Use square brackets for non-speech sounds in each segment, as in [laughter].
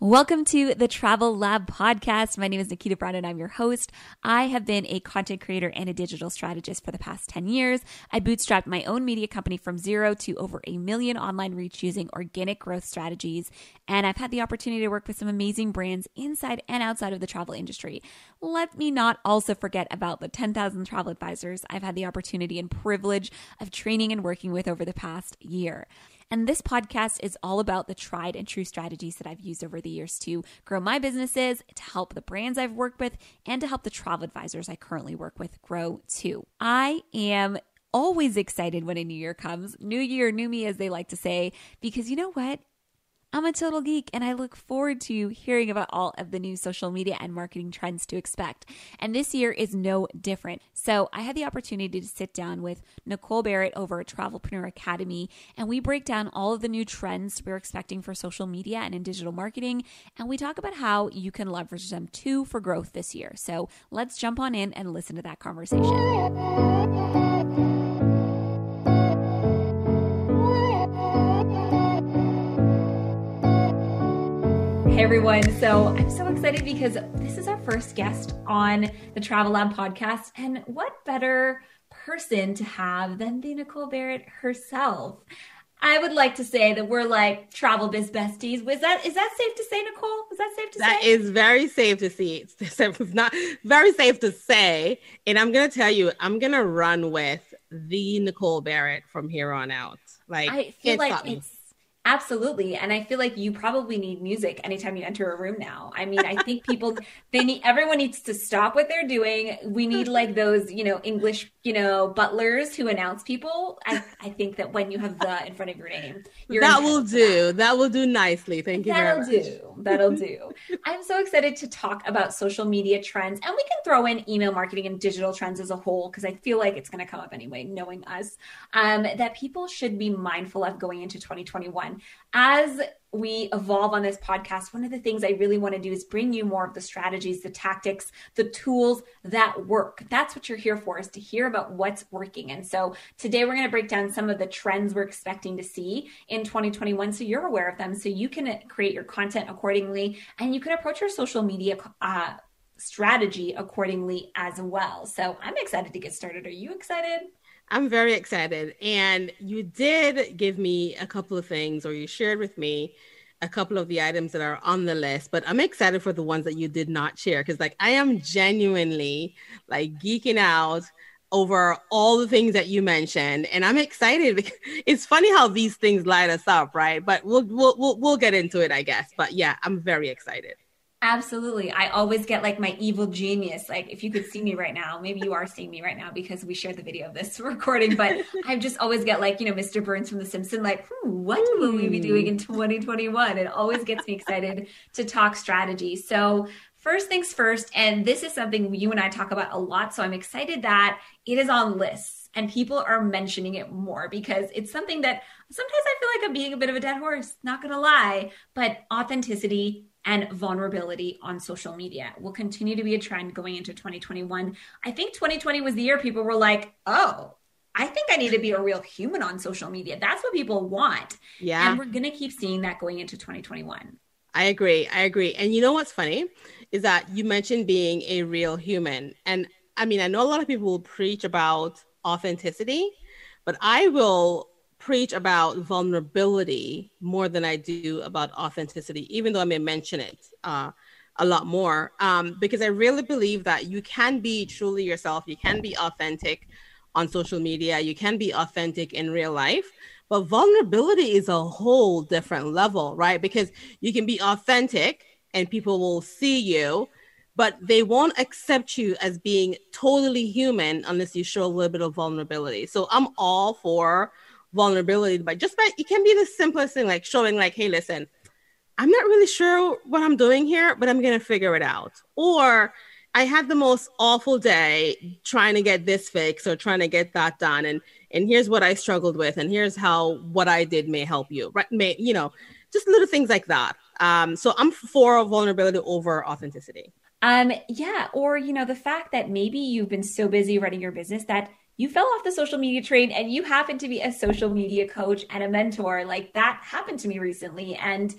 Welcome to the Travel Lab podcast. My name is Nikita Brown and I'm your host. I have been a content creator and a digital strategist for the past 10 years. I bootstrapped my own media company from zero to over a million online reach using organic growth strategies. And I've had the opportunity to work with some amazing brands inside and outside of the travel industry. Let me not also forget about the 10,000 travel advisors I've had the opportunity and privilege of training and working with over the past year. And this podcast is all about the tried and true strategies that I've used over the years to grow my businesses, to help the brands I've worked with, and to help the travel advisors I currently work with grow too. I am always excited when a new year comes. New year, new me, as they like to say, because you know what? I'm a total geek and I look forward to hearing about all of the new social media and marketing trends to expect. And this year is no different. So I had the opportunity to sit down with Nicole Barrett over at Travelpreneur Academy and we break down all of the new trends we're expecting for social media and in digital marketing. And we talk about how you can leverage them too for growth this year. So let's jump on in and listen to that conversation. Hey everyone. So I'm so excited because this is our first guest on the Travel Lab podcast. And what better person to have than the Nicole Barrett herself? I would like to say that we're like travel biz besties. Was that is that safe to say, Nicole? Is that safe to that say? That is very safe to see. [laughs] It's not very safe to say. And I'm gonna tell you, I'm gonna run with the Nicole Barrett from here on out. Like I feel like it's Absolutely. And I feel like you probably need music anytime you enter a room now. I mean, I think people, [laughs] they need, everyone needs to stop what they're doing. We need [laughs] like those, you know, English, you know, butlers who announce people. I, I think that when you have the in front of your name, that will do. That. will do nicely. Thank you That'll do. That'll do. [laughs] I'm so excited to talk about social media trends and we can throw in email marketing and digital trends as a whole because I feel like it's going to come up anyway, knowing us, um, that people should be mindful of going into 2021 as we evolve on this podcast, one of the things I really want to do is bring you more of the strategies, the tactics, the tools that work. That's what you're here for, is to hear about what's working. And so today we're going to break down some of the trends we're expecting to see in 2021 so you're aware of them, so you can create your content accordingly and you can approach your social media. Uh, strategy accordingly as well. So I'm excited to get started. Are you excited? I'm very excited. And you did give me a couple of things, or you shared with me a couple of the items that are on the list, but I'm excited for the ones that you did not share because, like, I am genuinely like geeking out over all the things that you mentioned. And i'm excited because [laughs] it's funny how these things light us up right? But we'll we'll we'll, we'll get into it i guess. But yeah i'm very excited Absolutely. I always get like my evil genius. Like, if you could see me right now, maybe you are seeing me right now because we shared the video of this [laughs] recording, but I just always get like, you know, Mr. Burns from The Simpsons, like, hmm, what will we be doing in 2021? It always gets me excited to talk strategy. So, first things first, and this is something you and I talk about a lot. So, I'm excited that it is on lists and people are mentioning it more because it's something that sometimes I feel like I'm being a bit of a dead horse, not gonna lie, but authenticity and vulnerability on social media will continue to be a trend going into 2021. I think 2020 was the year people were like, oh, I think I need to be a real human on social media. That's what people want. Yeah. And we're going to keep seeing that going into 2021. I agree. I agree. And you know what's funny is that you mentioned being a real human. And I mean, I know a lot of people will preach about authenticity, but I will preach about vulnerability more than I do about authenticity, even though I may mention it uh, a lot more, um, because I really believe that you can be truly yourself, you can be authentic on social media, you can be authentic in real life. But vulnerability is a whole different level, right? Because you can be authentic and people will see you, but they won't accept you as being totally human unless you show a little bit of vulnerability. So I'm all for vulnerability, but just by it can be the simplest thing, like showing, like, hey, listen, I'm not really sure what I'm doing here, but I'm gonna figure it out. Or I had the most awful day trying to get this fixed or trying to get that done, and and here's what I struggled with, and here's how what I did may help you, right? May you know, just little things like that. Um, so I'm for vulnerability over authenticity. Um, yeah, or you know, the fact that maybe you've been so busy running your business that you fell off the social media train and you happen to be a social media coach and a mentor. Like that happened to me recently. And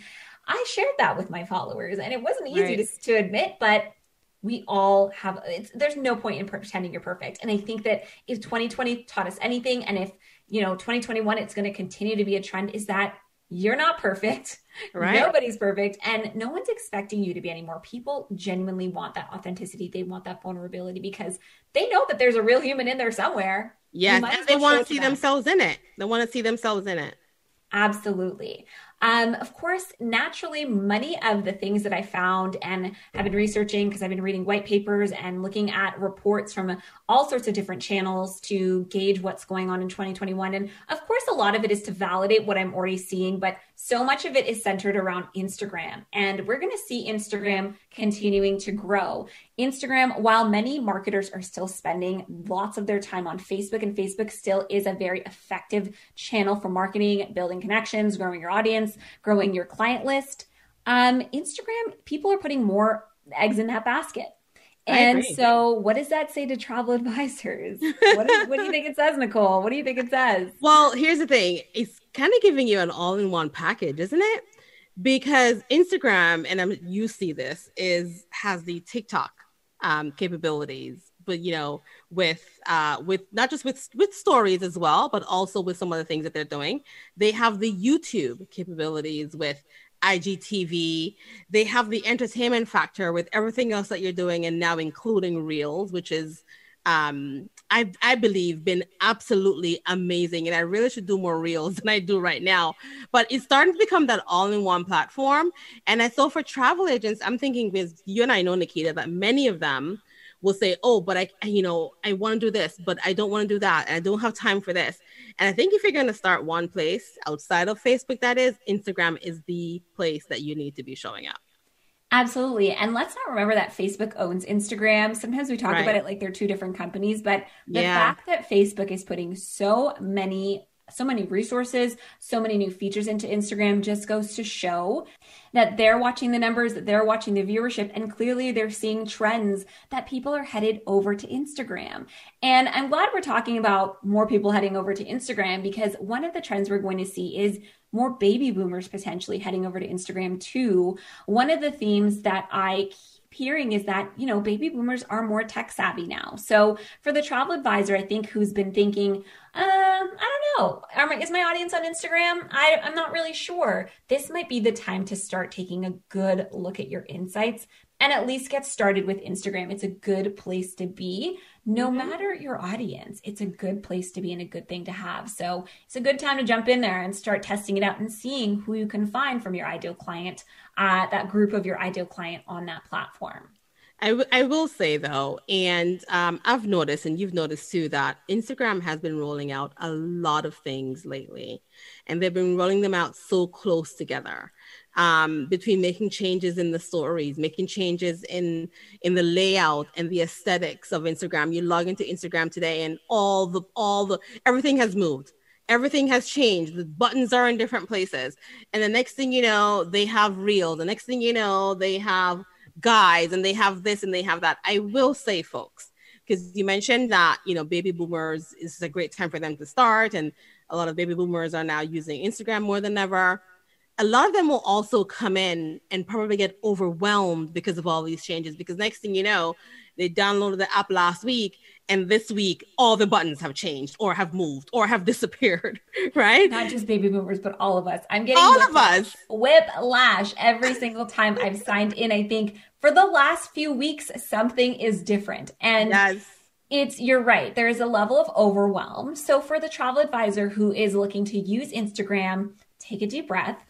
I shared that with my followers and it wasn't easy Right. to, to admit, but we all have it's, there's no point in pretending you're perfect and i think that if 2020 taught us anything and if you know 2021 it's going to continue to be a trend is that you're not perfect [laughs] Right. nobody's perfect and no one's expecting you to be anymore people genuinely want that authenticity they want that vulnerability because they know that there's a real human in there somewhere Yes, and they want to to see them. themselves in it. They want to see themselves in it. Absolutely. Um, of course, naturally, many of the things that I found and have been researching because I've been reading white papers and looking at reports from all sorts of different channels to gauge what's going on in 2021. And of course, a lot of it is to validate what I'm already seeing, but so much of it is centered around Instagram. And we're going to see Instagram continuing to grow. Instagram, while many marketers are still spending lots of their time on Facebook, and Facebook still is a very effective channel for marketing, building connections, growing your audience, growing your client list. Um, Instagram, people are putting more eggs in that basket. And so, what does that say to travel [laughs] advisors? What, is, what do you think it says, Nicole? What do you think it says? Well, here's the thing. It's kind of giving you an all-in-one package, isn't it? Because Instagram, and I'm, you see this, is has the TikTok um, capabilities, but you know, with uh, with not just with with stories as well, but also with some of the things that they're doing. They have the YouTube capabilities with IGTV. They have the entertainment factor with everything else that you're doing, and now including Reels, which is um I I believe been absolutely amazing and I really should do more reels [laughs] than I do right now but it's starting to become that all-in-one platform and I so for travel agents I'm thinking because you and I know Nikita that many of them will say oh but I you know I want to do this but I don't want to do that and I don't have time for this and I think if you're going to start one place outside of Facebook that is Instagram is the place that you need to be showing up Absolutely. And let's not remember that Facebook owns Instagram. Sometimes we talk Right. about it like they're two different companies, but the Yeah. fact that Facebook is putting so many so many resources, so many new features into Instagram just goes to show that they're watching the numbers, that they're watching the viewership, and clearly they're seeing trends that people are headed over to Instagram. And I'm glad we're talking about more people heading over to Instagram because one of the trends we're going to see is more baby boomers potentially heading over to Instagram too. One of the themes that I hearing is that, you know, baby boomers are more tech savvy now. So for the travel advisor, I think who's been thinking, um, I don't know, is my audience on Instagram? I, I'm not really sure. This might be the time to start taking a good look at your insights and at least get started with Instagram. It's a good place to be. No Mhm. matter your audience, it's a good place to be and a good thing to have. So it's a good time to jump in there and start testing it out and seeing who you can find from your ideal client, uh, that group of your ideal client on that platform. I, w- I will say though, and um, I've noticed, and you've noticed too, that Instagram has been rolling out a lot of things lately, and they've been rolling them out so close together. Um, between making changes in the stories, making changes in in the layout and the aesthetics of Instagram. You log into Instagram today, and all the all the everything has moved. Everything has changed. The buttons are in different places, and the next thing you know, they have reels. The next thing you know, they have guides and they have this and they have that. I will say, folks, because you mentioned that, you know, baby boomers is a great time for them to start. And a lot of baby boomers are now using Instagram more than ever. A lot of them will also come in and probably get overwhelmed because of all these changes. Because next thing you know, they downloaded the app last week and this week all the buttons have changed or have moved or have [laughs] disappeared, right? Not just baby boomers, but all of us. I'm getting All whip- of us. whiplash every single time I've [laughs] signed in. I think for the last few weeks, something is different. And Yes. it's you're right there is a level of overwhelm so for the travel advisor who is looking to use instagram take a deep breath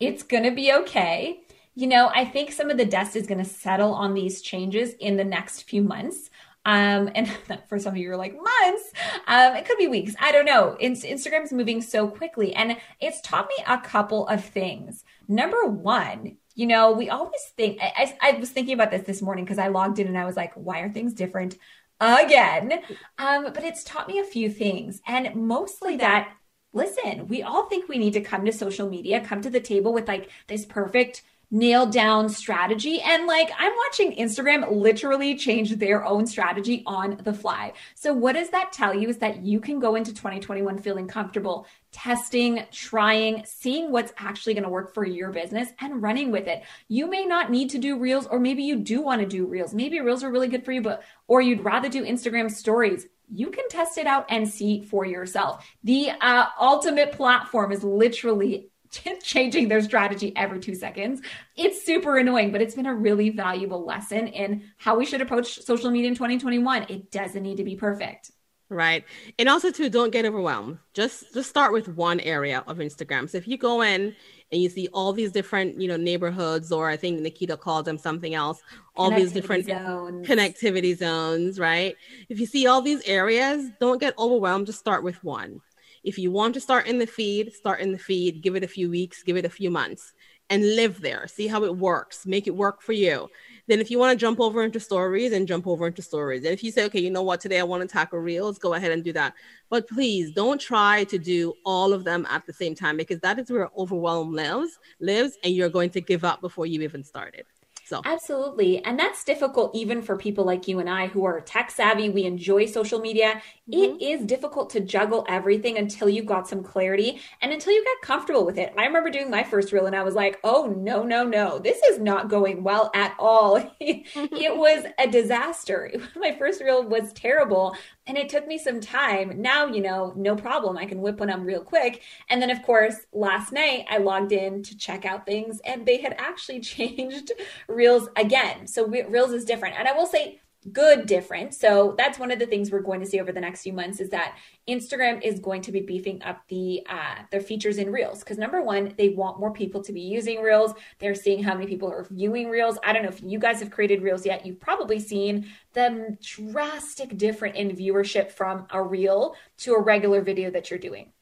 it's going to be okay. You know i think some of the dust is going to settle on these changes in the next few months. Um, and [laughs] for some of you are like months? Um, it could be weeks. I don't know. In- instagram's moving so quickly and it's taught me a couple of things. Number one you know we always think i, I, I was thinking about this this morning because i logged in and i was like why are things different again. Um, but it's taught me a few things, and mostly that listen, we all think we need to come to social media, come to the table with like this perfect nailed down strategy. And like I'm watching Instagram literally change their own strategy on the fly. So, what does that tell you is that you can go into 2021 feeling comfortable testing, trying, seeing what's actually going to work for your business and running with it. You may not need to do reels, or maybe you do want to do reels. Maybe reels are really good for you, but or you'd rather do Instagram stories you can test it out and see for yourself. The uh, ultimate platform is literally [laughs] changing their strategy every two seconds. It's super annoying, but it's been a really valuable lesson in how we should approach social media in 2021. It doesn't need to be perfect. Right. And also too, don't get overwhelmed. Just just start with one area of Instagram. So if you go in and you see all these different, you know, neighborhoods, or I think Nikita called them something else, all these different zones. connectivity zones, right? If you see all these areas, don't get overwhelmed. Just start with one if you want to start in the feed, start in the feed, give it a few weeks, give it a few months, and live there. See how it works, make it work for you. Then, if you want to jump over into stories, and jump over into stories. And if you say, okay, you know what, today I want to tackle reels, go ahead and do that. But please don't try to do all of them at the same time because that is where overwhelm lives, lives, and you're going to give up before you even started. So absolutely. And that's difficult even for people like you and I who are tech savvy. We enjoy social media. Mm-hmm. It is difficult to juggle everything until you got some clarity and until you get comfortable with it. I remember doing my first reel and I was like, oh, no, no, no, this is not going well at all. [laughs] [laughs] it was a disaster. [laughs] My first reel was terrible and it took me some time. Now, you know, no problem. I can whip one up real quick. And then, of course, last night I logged in to check out things and they had actually [laughs] changed Reels again. So Reels is different. And I will say, good different. So that's one of the things we're going to see over the next few months is that Instagram is going to be beefing up the uh, their features in Reels because number one, they want more people to be using Reels. They're seeing how many people are viewing Reels. I don't know if you guys have created Reels yet. You've probably seen the drastic different in viewership from a Reel to a regular video that you're doing.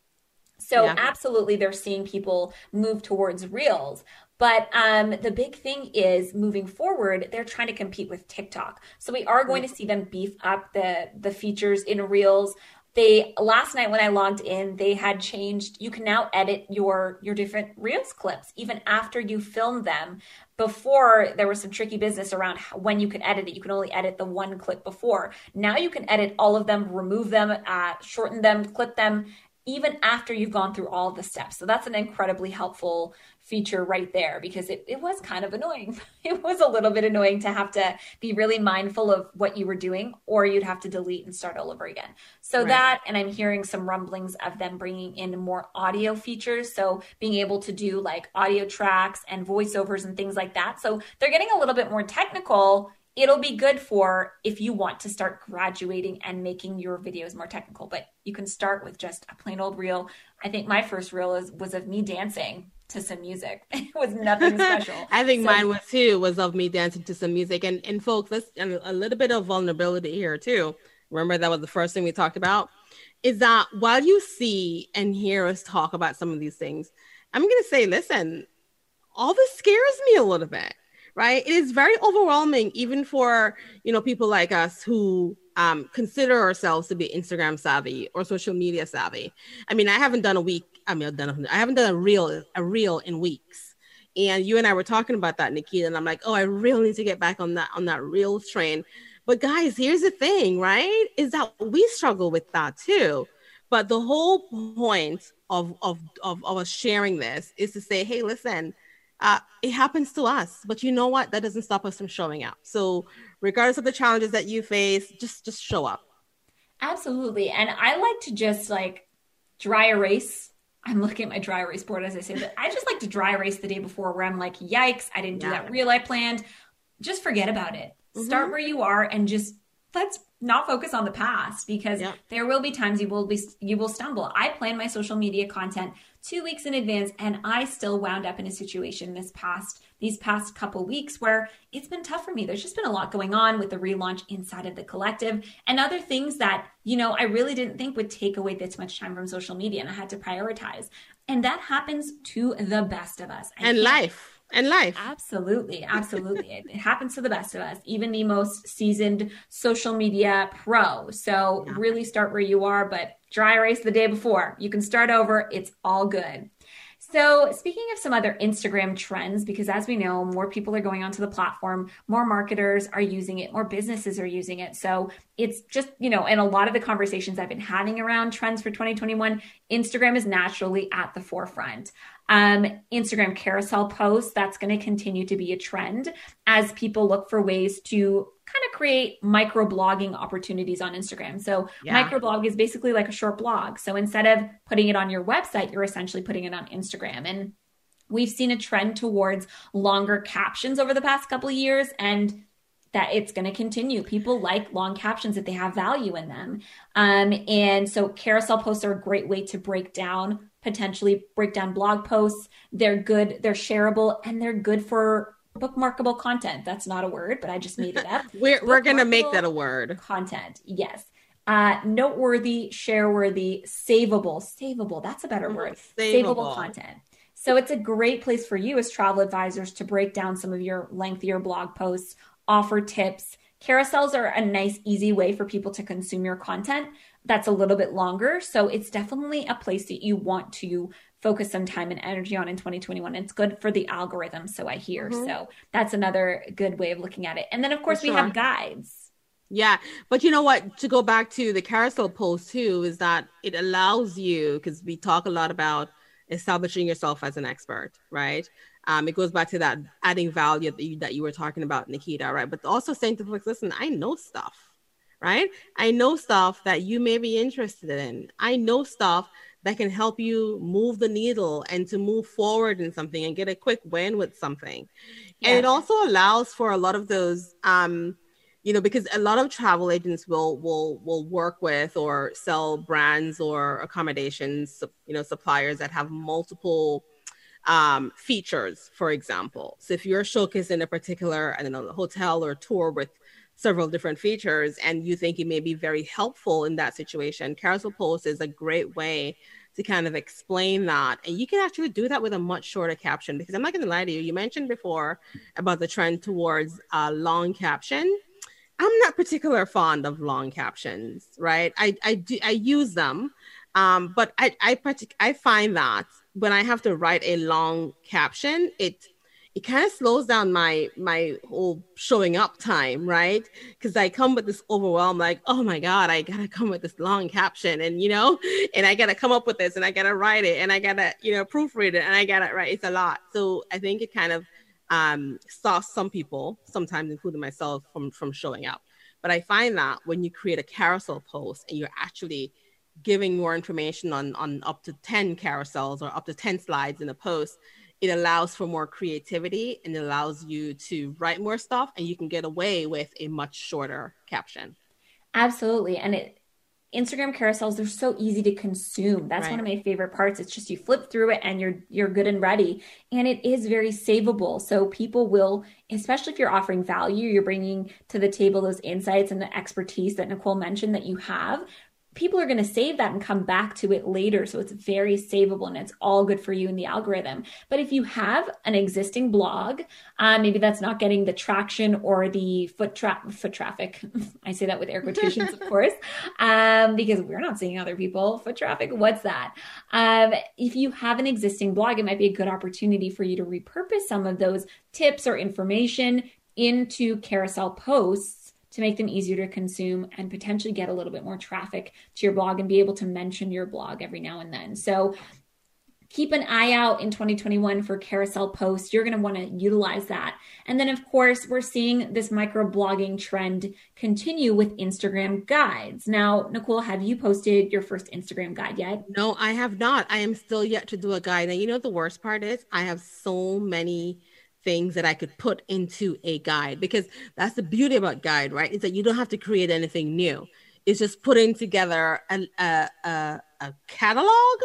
So yeah. absolutely, they're seeing people move towards Reels. But um, the big thing is moving forward, they're trying to compete with TikTok. So we are going to see them beef up the the features in Reels. They last night when I logged in, they had changed. You can now edit your your different Reels clips even after you film them. Before there was some tricky business around when you could edit it. You can only edit the one clip before. Now you can edit all of them, remove them, uh, shorten them, clip them, even after you've gone through all the steps. So that's an incredibly helpful feature right there because it, it was kind of annoying. [laughs] It was a little bit annoying to have to be really mindful of what you were doing, or you'd have to delete and start all over again. So right. that, and I'm hearing some rumblings of them bringing in more audio features. So being able to do like audio tracks and voiceovers and things like that. So they're getting a little bit more technical it'll be good for if you want to start graduating and making your videos more technical but you can start with just a plain old reel i think my first reel is, was of me dancing to some music. [laughs] It was nothing [laughs] special. I think so, mine was too was of me dancing to some music. And and folks, let's and a little bit of vulnerability here too. Remember that was the first thing we talked about. Is that while you see and hear us talk about some of these things, I'm gonna say, listen, all this scares me a little bit, right? It is very overwhelming, even for you know people like us who um, consider ourselves to be Instagram savvy or social media savvy. I mean, I haven't done a week I mean, I've done, I haven't done a reel, a reel in weeks. And you and I were talking about that, Nikita, and I'm like, oh, I really need to get back on that on that reel train. But guys, here's the thing, right? Is that we struggle with that too. But the whole point of of of, of us sharing this is to say, hey, listen, uh, it happens to us, but you know what? That doesn't stop us from showing up. So, regardless of the challenges that you face, just just show up. Absolutely, and I like to just like dry erase I'm looking at my dry erase board as I say that. I just like to dry erase the day before where I'm like, yikes, I didn't do yeah. that reel I planned. Just forget about it. Mm-hmm. Start where you are and just let's not focus on the past because yeah. there will be times you will be you will stumble. I plan my social media content 2 weeks in advance and I still wound up in a situation this past these past couple weeks where it's been tough for me. There's just been a lot going on with the relaunch inside of the collective and other things that, you know, I really didn't think would take away this much time from social media and I had to prioritize. And that happens to the best of us. I and life and life. Absolutely. Absolutely. it, happens to the best of us, even the most seasoned social media pro. So yeah. really start where you are, but dry erase the day before. You can start over. It's all good. So, speaking of some other Instagram trends, because as we know, more people are going onto the platform, more marketers are using it, more businesses are using it. So, it's just, you know, in a lot of the conversations I've been having around trends for 2021, Instagram is naturally at the forefront. Um, Instagram carousel posts, that's going to continue to be a trend as people look for ways to kind of create micro blogging opportunities on Instagram. So, yeah. microblog is basically like a short blog. So, instead of putting it on your website, you're essentially putting it on Instagram. And we've seen a trend towards longer captions over the past couple of years and that it's going to continue. People like long captions if they have value in them. Um, and so carousel posts are a great way to break down, potentially break down blog posts. They're good, they're shareable, and they're good for bookmarkable content. That's not a word, but I just made it up. [laughs] we're we're going to make that a word. Content. Yes. Uh, noteworthy, shareworthy, savable, savable. That's a better mm-hmm. word. Savable. savable content. So it's a great place for you as travel advisors to break down some of your lengthier blog posts, offer tips. Carousels are a nice, easy way for people to consume your content that's a little bit longer. So it's definitely a place that you want to focus some time and energy on in 2021. It's good for the algorithm, so I hear. Mm-hmm. So that's another good way of looking at it. And then, of course, we have guides. Yeah, but you know what? To go back to the carousel post too, is that it allows you because we talk a lot about establishing yourself as an expert, right? Um, it goes back to that adding value that you, that you were talking about, Nikita, right? But also saying to folks, listen, I know stuff, right? I know stuff that you may be interested in. I know stuff that can help you move the needle and to move forward in something and get a quick win with something. Yeah. And it also allows for a lot of those um, you know because a lot of travel agents will will will work with or sell brands or accommodations you know suppliers that have multiple um, features for example so if you're showcasing a particular i don't know hotel or tour with several different features and you think it may be very helpful in that situation carousel post is a great way to kind of explain that and you can actually do that with a much shorter caption because i'm not going to lie to you you mentioned before about the trend towards a long caption I'm not particular fond of long captions, right? I I do I use them, um, but I I partic- I find that when I have to write a long caption, it it kind of slows down my my whole showing up time, right? Because I come with this overwhelm, like, oh my god, I gotta come with this long caption, and you know, [laughs] and I gotta come up with this, and I gotta write it, and I gotta you know proofread it, and I gotta write. It's a lot, so I think it kind of um, stops some people, sometimes including myself, from from showing up. But I find that when you create a carousel post and you're actually giving more information on on up to 10 carousels or up to 10 slides in a post it allows for more creativity and it allows you to write more stuff and you can get away with a much shorter caption absolutely and it Instagram carousels, they're so easy to consume. That's right. one of my favorite parts. It's just you flip through it and you're you're good and ready. And it is very savable. So people will, especially if you're offering value, you're bringing to the table those insights and the expertise that Nicole mentioned that you have people are going to save that and come back to it later. So it's very savable and it's all good for you in the algorithm. But if you have an existing blog, uh, maybe that's not getting the traction or the foot, tra- foot traffic. [laughs] I say that with air quotations, of [laughs] course, um, because we're not seeing other people. Foot traffic, what's that? Um, if you have an existing blog, it might be a good opportunity for you to repurpose some of those tips or information into carousel posts to make them easier to consume and potentially get a little bit more traffic to your blog and be able to mention your blog every now and then. So keep an eye out in 2021 for carousel posts. You're going to want to utilize that. And then, of course, we're seeing this micro blogging trend continue with Instagram guides. Now, Nicole, have you posted your first Instagram guide yet? No, I have not. I am still yet to do a guide. And you know, the worst part is I have so many things that I could put into a guide because that's the beauty about guide, right? Is that you don't have to create anything new. It's just putting together a, a, a, a catalog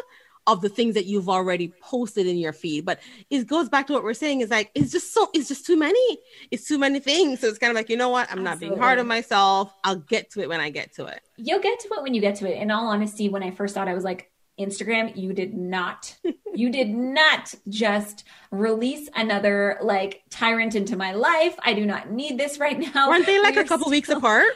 of the things that you've already posted in your feed. But it goes back to what we're saying is like, it's just so, it's just too many. It's too many things. So it's kind of like, you know what? I'm Absolutely. not being hard on myself. I'll get to it when I get to it. You'll get to it when you get to it. In all honesty, when I first thought I was like, Instagram, you did not, you did not just release another like tyrant into my life. I do not need this right now. Weren't they like a couple weeks apart?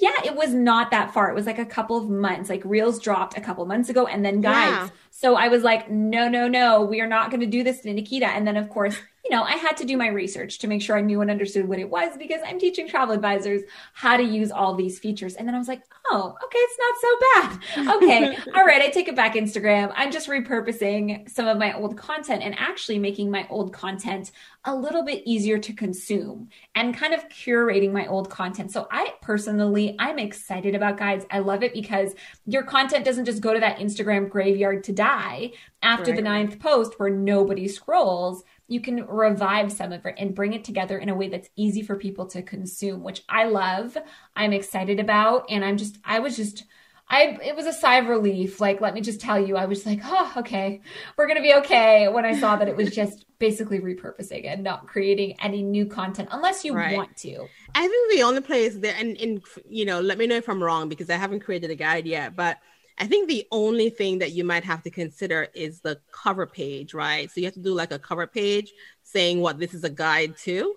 Yeah, it was not that far. It was like a couple of months. Like Reels dropped a couple months ago and then guides. Yeah. So I was like, no, no, no, we are not going to do this to Nikita. And then, of course, you know, I had to do my research to make sure I knew and understood what it was because I'm teaching travel advisors how to use all these features. And then I was like, oh, okay, it's not so bad. [laughs] Okay, all right, I take it back, Instagram. I'm just repurposing some of my old content and actually making my old content a little bit easier to consume and kind of curating my old content. So I personally, I'm excited about guides. I love it because your content doesn't just go to that Instagram graveyard to die after right. the ninth post where nobody scrolls you can revive some of it and bring it together in a way that's easy for people to consume, which I love. I'm excited about. And I'm just, I was just, I, it was a sigh of relief. Like, let me just tell you, I was like, oh, okay, we're going to be okay. When I saw that it was [laughs] just basically repurposing and not creating any new content unless you right. want to. I think the only place there, and, and, you know, let me know if I'm wrong because I haven't created a guide yet, but I think the only thing that you might have to consider is the cover page, right? So you have to do like a cover page saying what this is a guide to.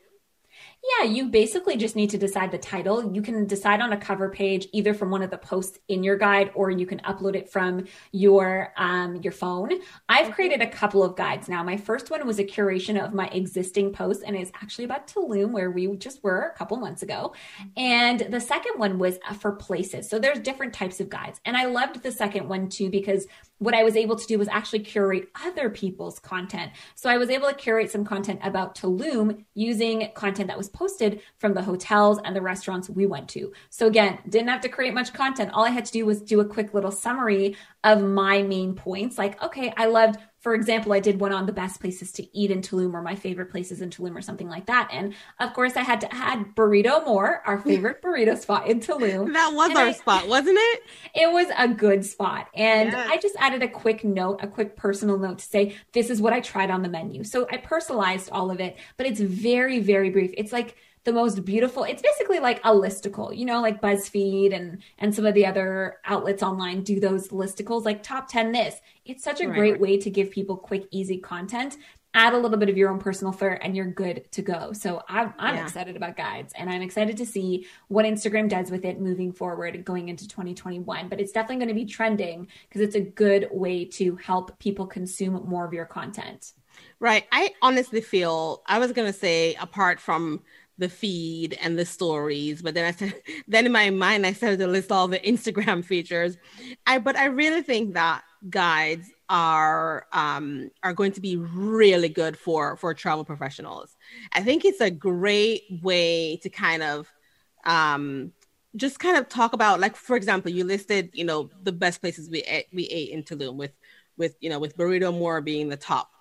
Yeah, you basically just need to decide the title. You can decide on a cover page either from one of the posts in your guide or you can upload it from your um, your phone. I've created a couple of guides now. My first one was a curation of my existing posts and it's actually about Tulum where we just were a couple months ago. And the second one was for places. So there's different types of guides. And I loved the second one too because what I was able to do was actually curate other people's content. So I was able to curate some content about Tulum using content that was posted from the hotels and the restaurants we went to. So again, didn't have to create much content. All I had to do was do a quick little summary of my main points. Like, okay, I loved for example, I did one on the best places to eat in Tulum or my favorite places in Tulum or something like that. And of course, I had to add Burrito Amor, our favorite burrito spot in Tulum. [laughs] That was and our I, spot, wasn't it? [laughs] It was a good spot. And yes. I just added a quick note, a quick personal note to say, this is what I tried on the menu. So I personalized all of it, but it's very, very brief. It's like, the most beautiful. It's basically like a listicle you know like buzzfeed and and some of the other outlets online do those listicles like top 10 this. It's such a right, great way to give people quick easy content. Add a little bit of your own personal flair and you're good to go. So i'm, I'm yeah. excited about guides and i'm excited to see what instagram does with it moving forward going into 2021 but it's definitely going to be trending because it's a good way to help people consume more of your content. Right. I honestly feel i was going to say apart from the feed and the stories but then i said [laughs] then in my mind i started to list all the instagram [laughs] features. I but i really think that guides are um are going to be really good for for travel professionals. I think it's a great way to kind of um just kind of talk about like for example you listed you know the best places we ate, we ate in tulum with with you know with burrito amor being the top.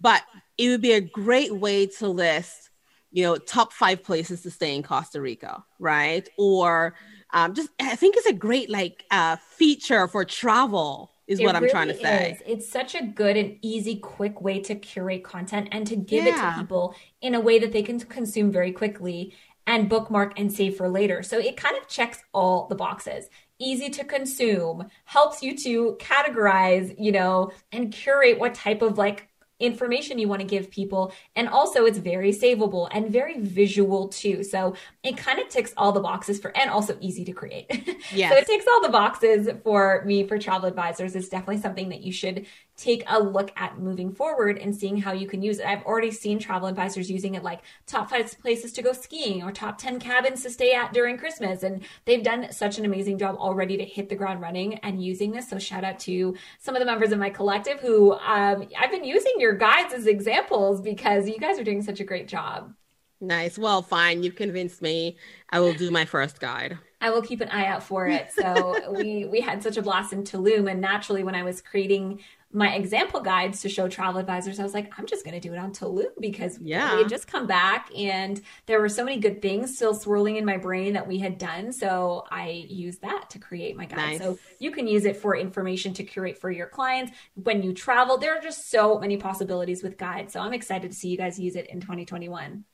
But it would be a great way to list you know, top five places to stay in Costa Rica, right? Or um, just, I think it's a great like uh, feature for travel is it what I'm really trying to say. Is. It's such a good and easy, quick way to curate content and to give yeah. it to people in a way that they can consume very quickly and bookmark and save for later. So it kind of checks all the boxes. Easy to consume, helps you to categorize, you know, and curate what type of like information you want to give people. And also, it's very savable and very visual too. So it kind of ticks all the boxes for, and also easy to create. Yeah. [laughs] so it ticks all the boxes for me for travel advisors. It's definitely something that you should take a look at moving forward and seeing how you can use it. I've already seen travel advisors using it like top five places to go skiing or top 10 cabins to stay at during Christmas. And they've done such an amazing job already to hit the ground running and using this. So shout out to some of the members of my collective who um, I've been using your guides as examples because you guys are doing such a great job. Nice. Well, fine. You've convinced me. I will do my first guide. I will keep an eye out for it. So [laughs] we we had such a blast in Tulum, and naturally, when I was creating my example guides to show travel advisors, I was like, I'm just going to do it on Tulum because yeah. we had just come back and there were so many good things still swirling in my brain that we had done. So I used that to create my guide. Nice. So you can use it for information to curate for your clients when you travel. There are just so many possibilities with guides. So I'm excited to see you guys use it in 2021.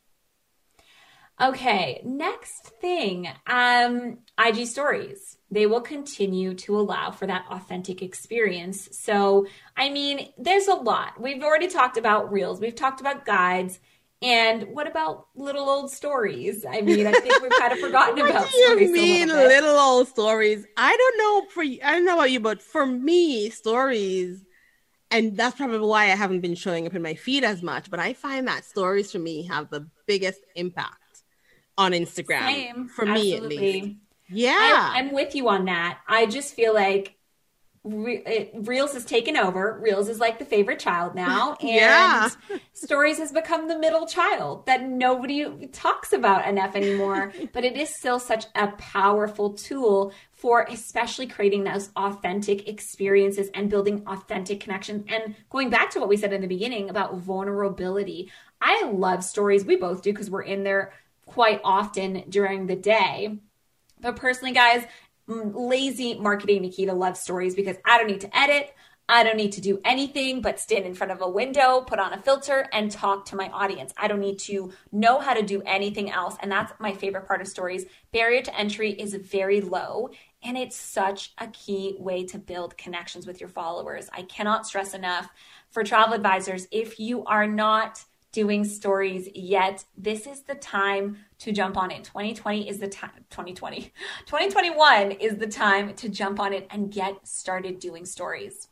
Okay, next thing, um, IG stories. They will continue to allow for that authentic experience. So, I mean, there's a lot. We've already talked about reels, we've talked about guides. And what about little old stories? I mean, I think we've kind of forgotten [laughs] what about do you mean little, old stories? I don't know for I don't know about you, but for me, stories, and that's probably why I haven't been showing up in my feed as much. But I find that stories for me have the biggest impact on Instagram. Same. For me, at least. Yeah. I, I'm with you on that. I just feel like Re- it, Reels has taken over. Reels is like the favorite child now, [laughs] and Yeah. Stories has become the middle child that nobody talks about enough anymore. [laughs] but it is still such a powerful tool for especially creating those authentic experiences and building authentic connections. And going back to what we said in the beginning about vulnerability, I love stories. We both do because we're in there quite often during the day. But personally, guys, lazy marketing Nikita loves stories because I don't need to edit. I don't need to do anything but stand in front of a window, put on a filter, and talk to my audience. I don't need to know how to do anything else. And that's my favorite part of stories. Barrier to entry is very low, and it's such a key way to build connections with your followers. I cannot stress enough for travel advisors if you are not doing stories yet, this is the time to jump on it. 2020 is the time, 2020, 2021 is the time to jump on it and get started doing stories.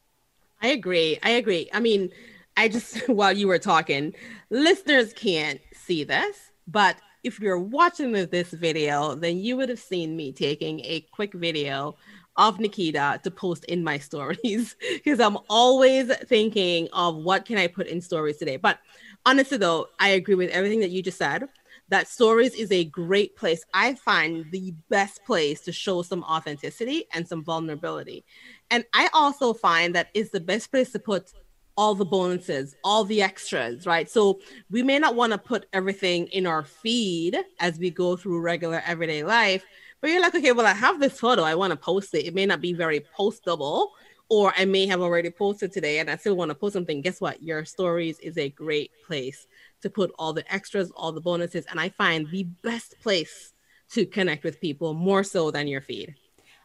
I agree. I agree. I mean, I just, [laughs] while you were talking, listeners can't see this, but if you're watching this video, then you would have seen me taking a quick video of Nikita to post in my [laughs] stories because I'm always thinking of what can I put in stories today. But honestly, though, I agree with everything that you just said. That stories is a great place. I find the best place to show some authenticity and some vulnerability. And I also find that it's the best place to put all the bonuses, all the extras, right? So we may not want to put everything in our feed as we go through regular everyday life, but you're like, okay, well, I have this photo, I want to post it. It may not be very postable, or I may have already posted today and I still want to post something. Guess what? Your stories is a great place to put all the extras, all the bonuses. And I find the best place to connect with people more so than your feed.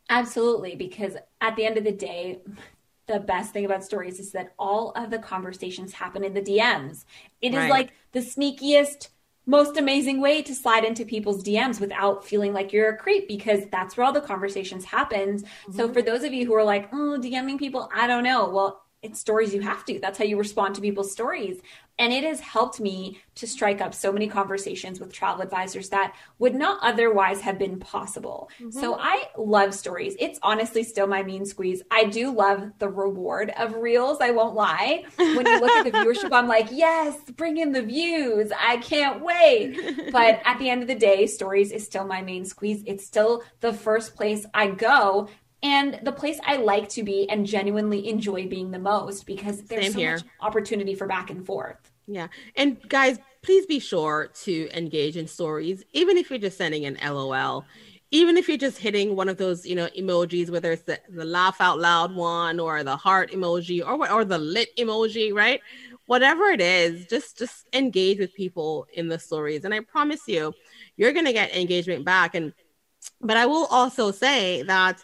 Absolutely, because at the end of the day, the best thing about stories is that all of the conversations happen in the DMs. It is Right. like the sneakiest, most amazing way to slide into people's DMs without feeling like you're a creep because that's where all the conversations happen. So mm-hmm. for those of you who are like, oh, DMing people, I don't know. Well, it's stories you have to. That's how you respond to people's stories. And it has helped me to strike up so many conversations with travel advisors that would not otherwise have been possible. Mm-hmm. So I love stories. It's honestly still my mean squeeze. I do love the reward of reels. I won't lie. When you look at the [laughs] viewership, I'm like, yes, bring in the views. I can't wait. But at the end of the day, stories is still my main squeeze. It's still the first place I go and the place I like to be and genuinely enjoy being the most because there's Same so here. much opportunity for back and forth. Yeah. And guys, please be sure to engage in stories, even if you're just sending an LOL, even if you're just hitting one of those, you know, emojis, whether it's the, the laugh out loud one or the heart emoji or what or the lit emoji, right? Whatever it is, just just engage with people in the stories. And I promise you, you're gonna get engagement back. And but I will also say that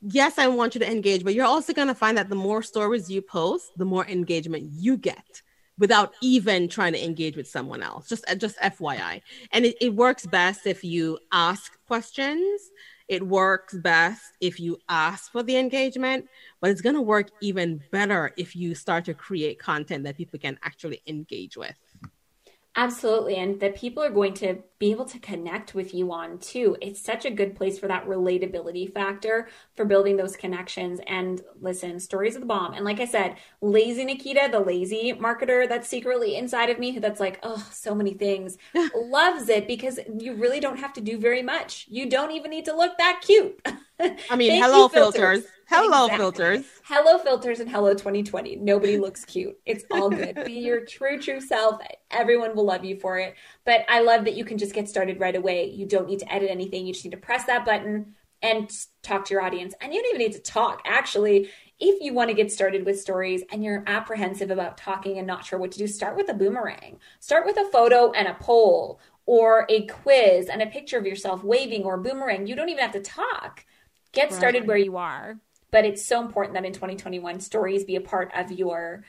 yes, I want you to engage, but you're also going to find that the more stories you post, the more engagement you get without even trying to engage with someone else. Just, uh, just FYI. And it, it works best if you ask questions. It works best if you ask for the engagement, but it's going to work even better if you start to create content that people can actually engage with. Absolutely. And that people are going to be able to connect with you on too. It's such a good place for that relatability factor for building those connections. And listen, stories of the bomb. And like I said, lazy Nikita, the lazy marketer that's secretly inside of me, that's like, oh, so many things, [laughs] loves it because you really don't have to do very much. You don't even need to look that cute. [laughs] I mean, hello you, filters. Hello Exactly. filters. Hello filters and hello 2020. Nobody looks cute. It's all good. Be [laughs] your true, true self. Everyone will love you for it. But I love that you can just get started right away. You don't need to edit anything. You just need to press that button and talk to your audience. And you don't even need to talk. Actually, if you want to get started with stories and you're apprehensive about talking and not sure what to do, start with a boomerang. Start with a photo and a poll or a quiz and a picture of yourself waving or boomerang. You don't even have to talk. Get started where you are but it's so important that in 2021 stories be a part of your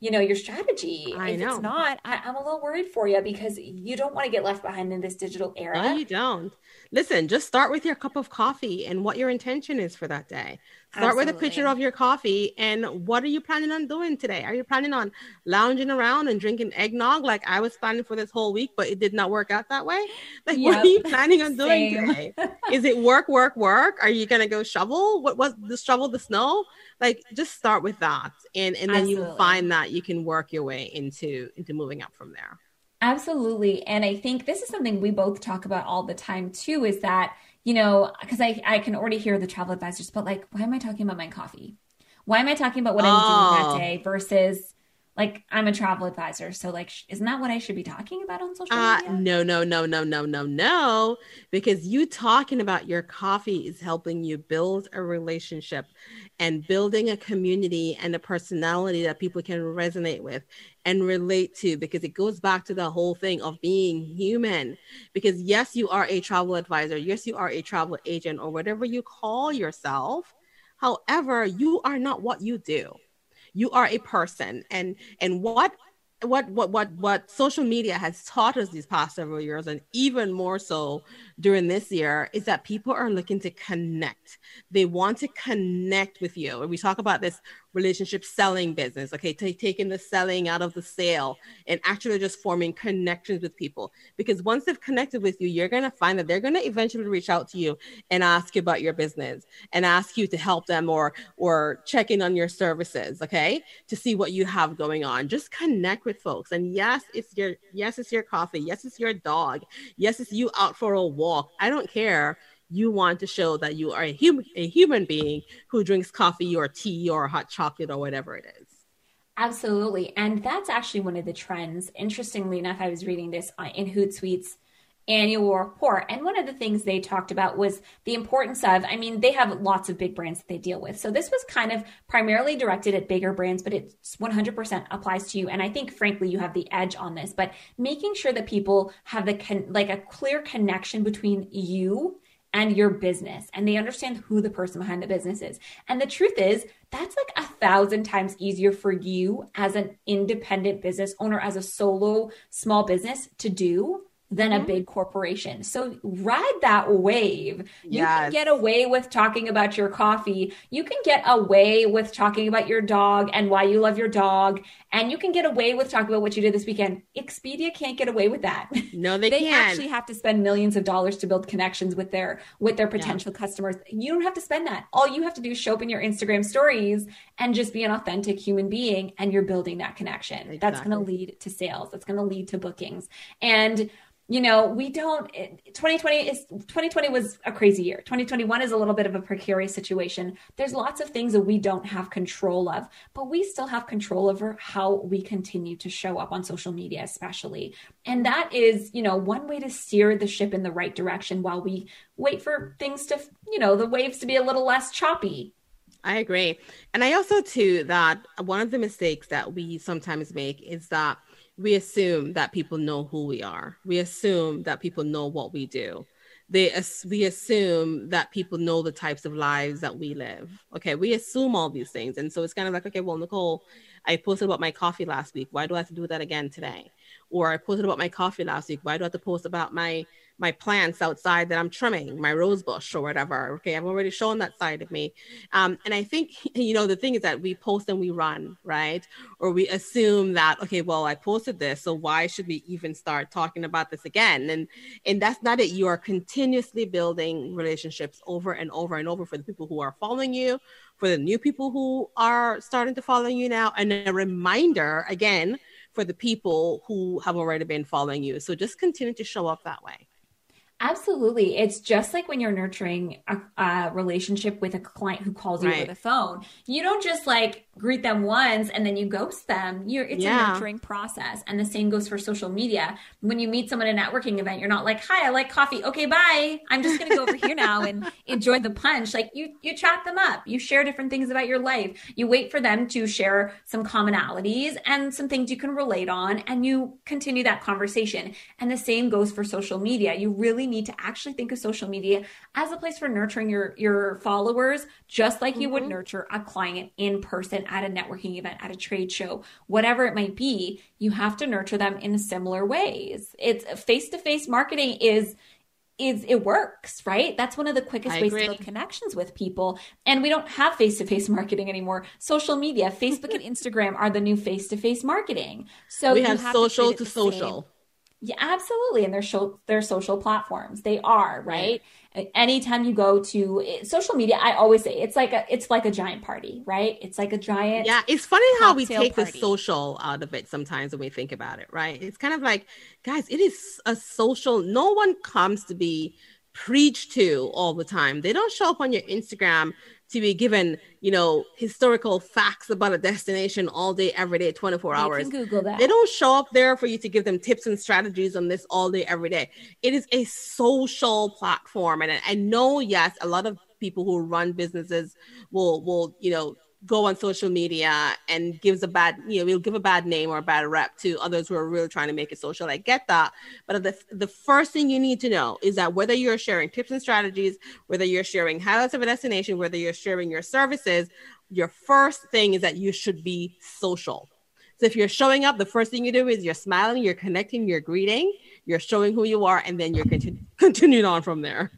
you know, your strategy. I if know. it's not, I, I'm a little worried for you because you don't want to get left behind in this digital era. No, you don't. Listen, just start with your cup of coffee and what your intention is for that day. Start with a picture of your coffee and what are you planning on doing today? Are you planning on lounging around and drinking eggnog like I was planning for this whole week, but it did not work out that way? [laughs] Like, what are you planning on doing Same. today? [laughs] Is it work, work, work? Are you gonna go shovel? What was the shovel the snow? Like, just start with that, and and then you will find that you can work your way into into moving up from there. Absolutely. And I think this is something we both talk about all the time too is that, you know, because I, I can already hear the travel advisors, but like, why am I talking about my coffee? Why am I talking about what I'm doing Oh. that ah. day versus like I'm a travel advisor? So, like, sh- isn't that what I should be talking about on social Uh, media? no, no, no, no, no, no, no. Because you talking about your coffee is helping you build a relationship and building a community and a personality that people can resonate with and relate to because it goes back to the whole thing of being human. Because yes, you are a travel advisor. Yes, you are a travel agent or whatever you call yourself. However, you are not what you do you are a person. And and what what what what what social media has taught us these past several years and even more so during this year is that people are looking to connect. They want to connect with you. And we talk about this relationship selling business okay? Ta- taking the selling out of the sale and actually just forming connections with people. Because once they've connected with you you're going to find that they're going to eventually reach out to you and ask you about your business and ask you to help them or or check in on your services okay? To see what you have going on. Just connect with folks. And yes it's your yes it's your coffee. Yes it's your dog. Yes it's you out for a walk. I don't care you want to show that you are a human a human being who drinks coffee or tea or hot chocolate or whatever it is Absolutely. And that's actually one of the trends. Interestingly enough, I was reading this in Hootsuite's annual report. And one of the things they talked about was the importance of, I mean, they have lots of big brands that they deal with. So this was kind of primarily directed at bigger brands, but it's 100% applies to you. And I think, frankly, you have the edge on this, but making sure that people have the, con- like a clear connection between you and your business and they understand who the person behind the business is. And the truth is, that's like a thousand times easier for you as an independent business owner, as a solo small business to do than a Mhm. big corporation. So ride that wave. You can get away with talking about your coffee. You can get away with talking about your dog and why you love your dog. And you can get away with talking about what you did this weekend. Expedia can't get away with that. [laughs] no they, they can't They actually have to spend millions of dollars to build connections with their with their potential customers you don't have to spend that all you have to do is show up in your instagram stories and just be an authentic human being and you're building that connection that's going to lead to sales that's going to lead to bookings and you know we don't 2020 is 2020 was a crazy year. 2021 is a little bit of a precarious situation. There's lots of things that we don't have control of but we still have control over how we continue to show up on social media especially. And that is you know one way to steer the ship in the right direction while we wait for things to you know the waves to be a little less choppy. I agree. And I also, too, that one of the mistakes that we sometimes make is that we assume that people know who we are. We assume that people know what we do. They, we assume that people know the types of lives that we live. Okay, we assume all these things. And so it's kind of like, okay, well, Nicole, I posted about my coffee last week. Why do I have to do that again today? Or I posted about my coffee last week. Why do I have to post about my my plants outside that I'm trimming, my rose bush or whatever. Okay, I've already shown that side of me. Um, and I think, [laughs] you know, the thing is that we post and we run, right? Or we assume that, okay, well, I posted this, so why should we even start talking about this again? And and that's not it. You are continuously building relationships over and over and over for the people who are following you, for the new people who are starting to follow you now, and a reminder again for the people who have already been following you. So just continue to show up that way. Absolutely. It's just like when you're nurturing a, a relationship with a client who calls you over the phone. You don't just like greet them once and then you ghost them. You're it's Yeah. a nurturing process. And the same goes for social media. When you meet someone at a networking event, you're not like, "Hi, I like coffee. Okay, bye. I'm just going to go over here now and [laughs] enjoy the punch." Like you you chat them up. You share different things about your life. You wait for them to share some commonalities and some things you can relate on and you continue that conversation. And the same goes for social media. You really need to actually think of social media as a place for nurturing your your followers just like you would Mhm. nurture a client in person at a networking event, at a trade show, whatever it might be, you have to nurture them in similar ways. It's face to face marketing is is it works, right? That's one of the quickest I ways agree. to build connections with people. And we don't have face to face marketing anymore. Social media, Facebook and Instagram are the new face to face marketing. So we have, have, social to, to social. Same. Yeah, absolutely. And they're show, they're social platforms. They are, right? right? Anytime you go to eh, social media, I always say it's like a it's like a giant party, right? It's like a giant Yeah, it's funny how we take party. the social out of it sometimes when we think about it, right? It's kind of like, guys, it is a social no one comes to be preached to all the time. They don't show up on your Instagram to be given, you know, historical facts about a destination all day, every day, 24 you hours. Google that. They don't show up there for you to give them tips and strategies on this all day, every day. It is a social platform. And I know, yes, a lot of people who run businesses will will, you know, go on social media and gives a bad, you know, we'll give a bad name or a bad rep to others who are really trying to make it social. I get that. But the, the first thing you need to know is that whether you're sharing tips and strategies, whether you're sharing highlights of a destination, whether you're sharing your services, your first thing is that you should be social. So if you're showing up, the first thing you do is you're smiling, you're connecting, you're greeting, you're showing who you are, and then you're continu- [laughs] continuing on from there.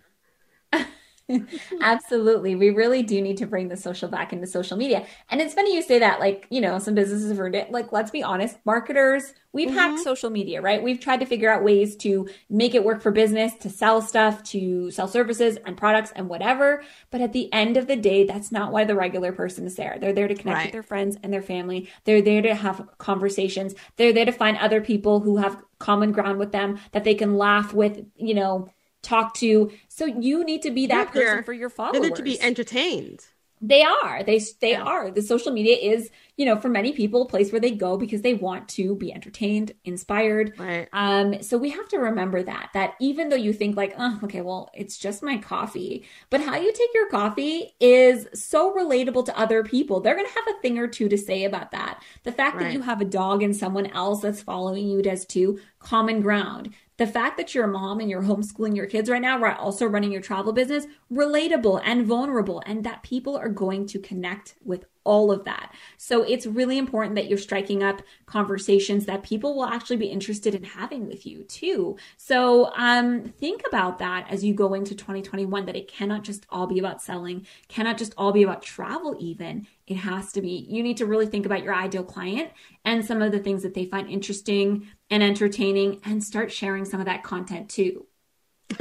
[laughs] Absolutely. We really do need to bring the social back into social media. And it's funny you say that, like, you know, some businesses have heard it. Like, let's be honest, marketers, we've mm-hmm. hacked social media, right? We've tried to figure out ways to make it work for business, to sell stuff, to sell services and products and whatever. But at the end of the day, that's not why the regular person is there. They're there to connect right. with their friends and their family. They're there to have conversations. They're there to find other people who have common ground with them that they can laugh with, you know, talk to. So you need to be that person for your followers. They're to be entertained. They are. They they yeah. are. The social media is, you know, for many people a place where they go because they want to be entertained, inspired. Right. Um so we have to remember that that even though you think like, "Oh, okay, well, it's just my coffee." But how you take your coffee is so relatable to other people. They're going to have a thing or two to say about that. The fact right. that you have a dog and someone else that's following you does too, common ground the fact that you're a mom and you're homeschooling your kids right now, right, also running your travel business, relatable and vulnerable, and that people are going to connect with all of that. So it's really important that you're striking up conversations that people will actually be interested in having with you too. So um, think about that as you go into 2021 that it cannot just all be about selling, cannot just all be about travel even. It has to be. You need to really think about your ideal client and some of the things that they find interesting and entertaining and start sharing some of that content too.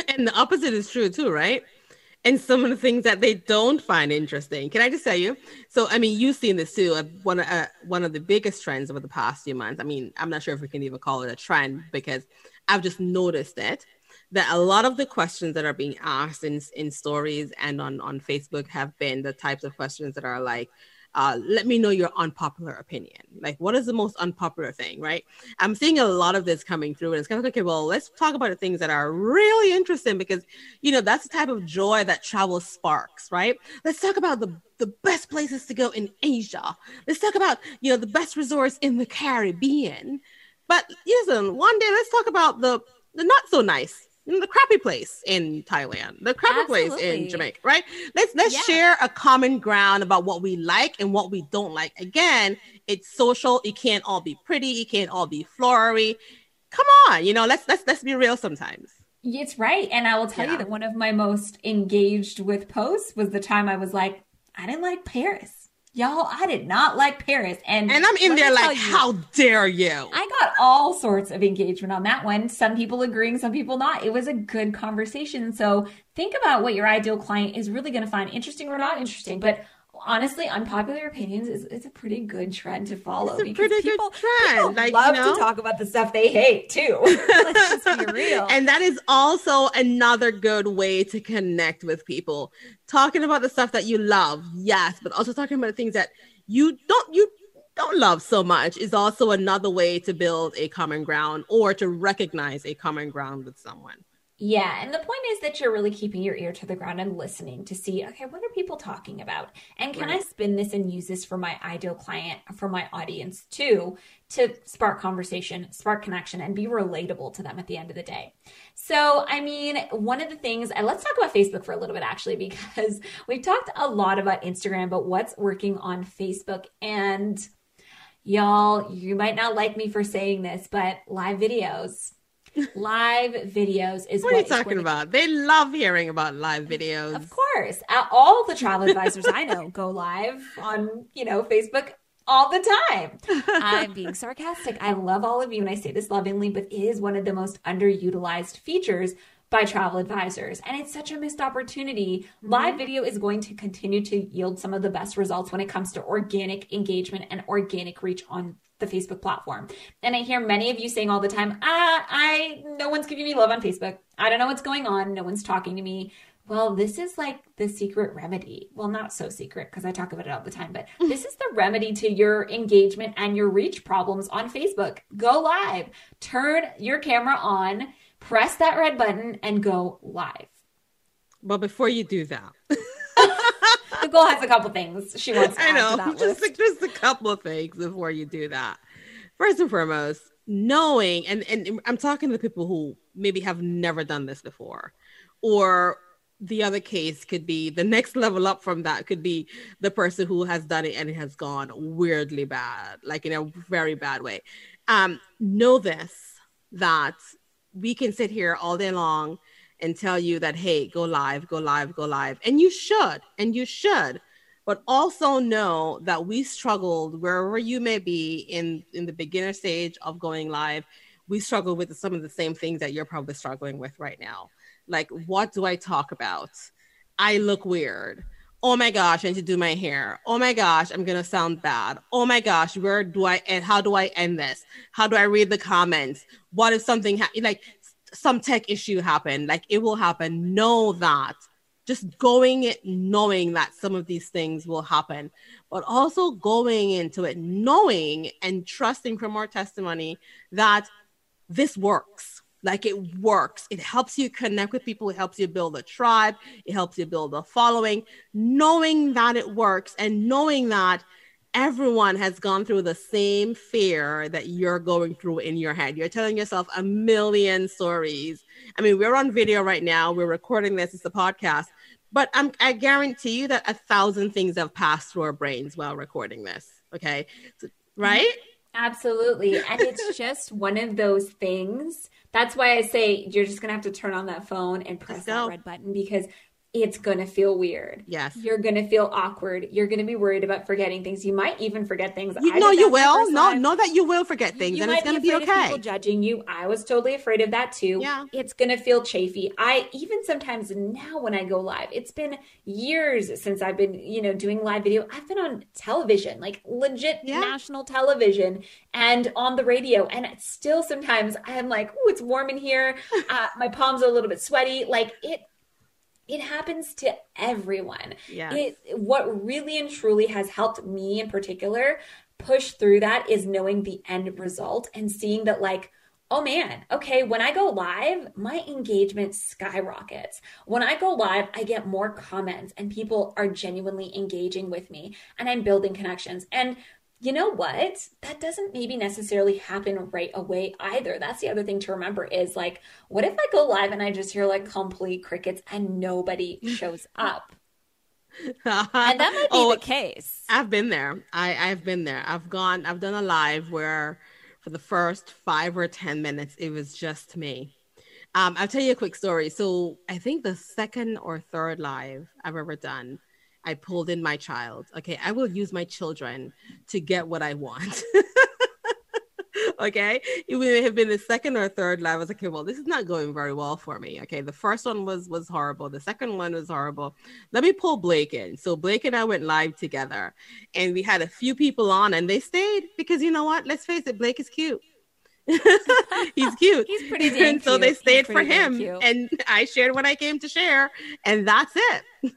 And the opposite is true too, right? And some of the things that they don't find interesting. Can I just tell you? So, I mean, you've seen this too. One, uh, one of the biggest trends over the past few months. I mean, I'm not sure if we can even call it a trend because I've just noticed it that a lot of the questions that are being asked in in stories and on on Facebook have been the types of questions that are like, uh, let me know your unpopular opinion. Like, what is the most unpopular thing, right? I'm seeing a lot of this coming through, and it's kind of like, okay, well, let's talk about the things that are really interesting because, you know, that's the type of joy that travel sparks, right? Let's talk about the the best places to go in Asia. Let's talk about, you know, the best resorts in the Caribbean. But listen, one day let's talk about the the not so nice the crappy place in Thailand, the crappy Absolutely. place in Jamaica, right? Let's let's yeah. share a common ground about what we like and what we don't like. Again, it's social. It can't all be pretty. It can't all be flowery. Come on, you know, let's let's let's be real sometimes. It's right. And I will tell yeah. you that one of my most engaged with posts was the time I was like, I didn't like Paris. Y'all, I did not like Paris. And And I'm in there like, you, how dare you? I got all sorts of engagement on that one. Some people agreeing, some people not. It was a good conversation. So think about what your ideal client is really going to find interesting or not interesting. But honestly, unpopular opinions is, is a pretty good trend to follow. It's a pretty people, good trend. People like, love you know? to talk about the stuff they hate too. [laughs] Let's just be real. And that is also another good way to connect with people. Talking about the stuff that you love, yes, but also talking about the things that you don't you don't love so much is also another way to build a common ground or to recognize a common ground with someone. Yeah, and the point is that you're really keeping your ear to the ground and listening to see, okay, what are people talking about? And can right. I spin this and use this for my ideal client, for my audience too, to spark conversation, spark connection, and be relatable to them at the end of the day? So, I mean, one of the things, and let's talk about Facebook for a little bit actually, [laughs] because we've talked a lot about Instagram, but what's working on Facebook and y'all, you might not like me for saying this, but live videos live videos is what, what are you talking about? They love hearing about live videos. Of course, all the travel advisors I know go live on you know Facebook all the time. I'm being sarcastic. I love all of you, and I say this lovingly, but it is one of the most underutilized features by travel advisors. And it's such a missed opportunity. Mm-hmm. Live video is going to continue to yield some of the best results when it comes to organic engagement and organic reach on the Facebook platform. And I hear many of you saying all the time, ah, I no one's giving me love on Facebook. I don't know what's going on. No one's talking to me. Well, this is like the secret remedy. Well, not so secret because I talk about it all the time, but [laughs] this is the remedy to your engagement and your reach problems on Facebook. Go live. Turn your camera on, press that red button and go live. Well, before you do that, [laughs] Nicole has a couple things she wants to I know. [laughs] just, list. just a couple of things before you do that. First and foremost, knowing, and, and I'm talking to the people who maybe have never done this before, or the other case could be the next level up from that could be the person who has done it and it has gone weirdly bad, like in a very bad way. Um, know this that we can sit here all day long and tell you that, hey, go live, go live, go live. And you should, and you should. But also know that we struggled wherever you may be in, in the beginner stage of going live. We struggle with some of the same things that you're probably struggling with right now. Like, what do I talk about? I look weird. Oh my gosh, I need to do my hair. Oh my gosh, I'm gonna sound bad. Oh my gosh, where do I and how do I end this? How do I read the comments? What if something ha- like some tech issue happen, like it will happen. Know that. Just going it knowing that some of these things will happen, but also going into it knowing and trusting from our testimony that this works. Like it works. It helps you connect with people. It helps you build a tribe. It helps you build a following. Knowing that it works and knowing that everyone has gone through the same fear that you're going through in your head. You're telling yourself a million stories. I mean, we're on video right now. We're recording this. It's a podcast. But I'm, I guarantee you that a thousand things have passed through our brains while recording this. Okay. So, right? Absolutely. [laughs] And it's just one of those things. That's why I say you're just going to have to turn on that phone and press that red button because it's going to feel weird. Yes. You're going to feel awkward. You're going to be worried about forgetting things. You might even forget things. You know you will. No, know that you will forget things you and it's going to be okay. people judging you. I was totally afraid of that too. Yeah. It's going to feel chafy. I even sometimes now when I go live, it's been years since I've been, you know, doing live video. I've been on television, like legit yeah. national television and on the radio. And still sometimes I'm like, oh, it's warm in here. [laughs] Uh, my palms are a little bit sweaty. Like it it happens to everyone. It, what really and truly has helped me in particular push through that is knowing the end result and seeing that like oh man, okay, when I go live, my engagement skyrockets. When I go live, I get more comments and people are genuinely engaging with me and I'm building connections. And you know what? That doesn't maybe necessarily happen right away either. That's the other thing to remember is like, what if I go live and I just hear like complete crickets and nobody [laughs] shows up? [laughs] and that might be oh, the case. I've been there. I, I've been there. I've gone, I've done a live where for the first five or 10 minutes, it was just me. Um, I'll tell you a quick story. So I think the second or third live I've ever done, I pulled in my child. Okay, I will use my children to get what I want. [laughs] okay, it may have been the second or third live. I was like, okay, well, this is not going very well for me. Okay, the first one was was horrible. The second one was horrible. Let me pull Blake in. So Blake and I went live together, and we had a few people on, and they stayed because you know what? Let's face it, Blake is cute. [laughs] he's cute. He's pretty damn [laughs] And so they stayed for him, and I shared what I came to share, and that's it.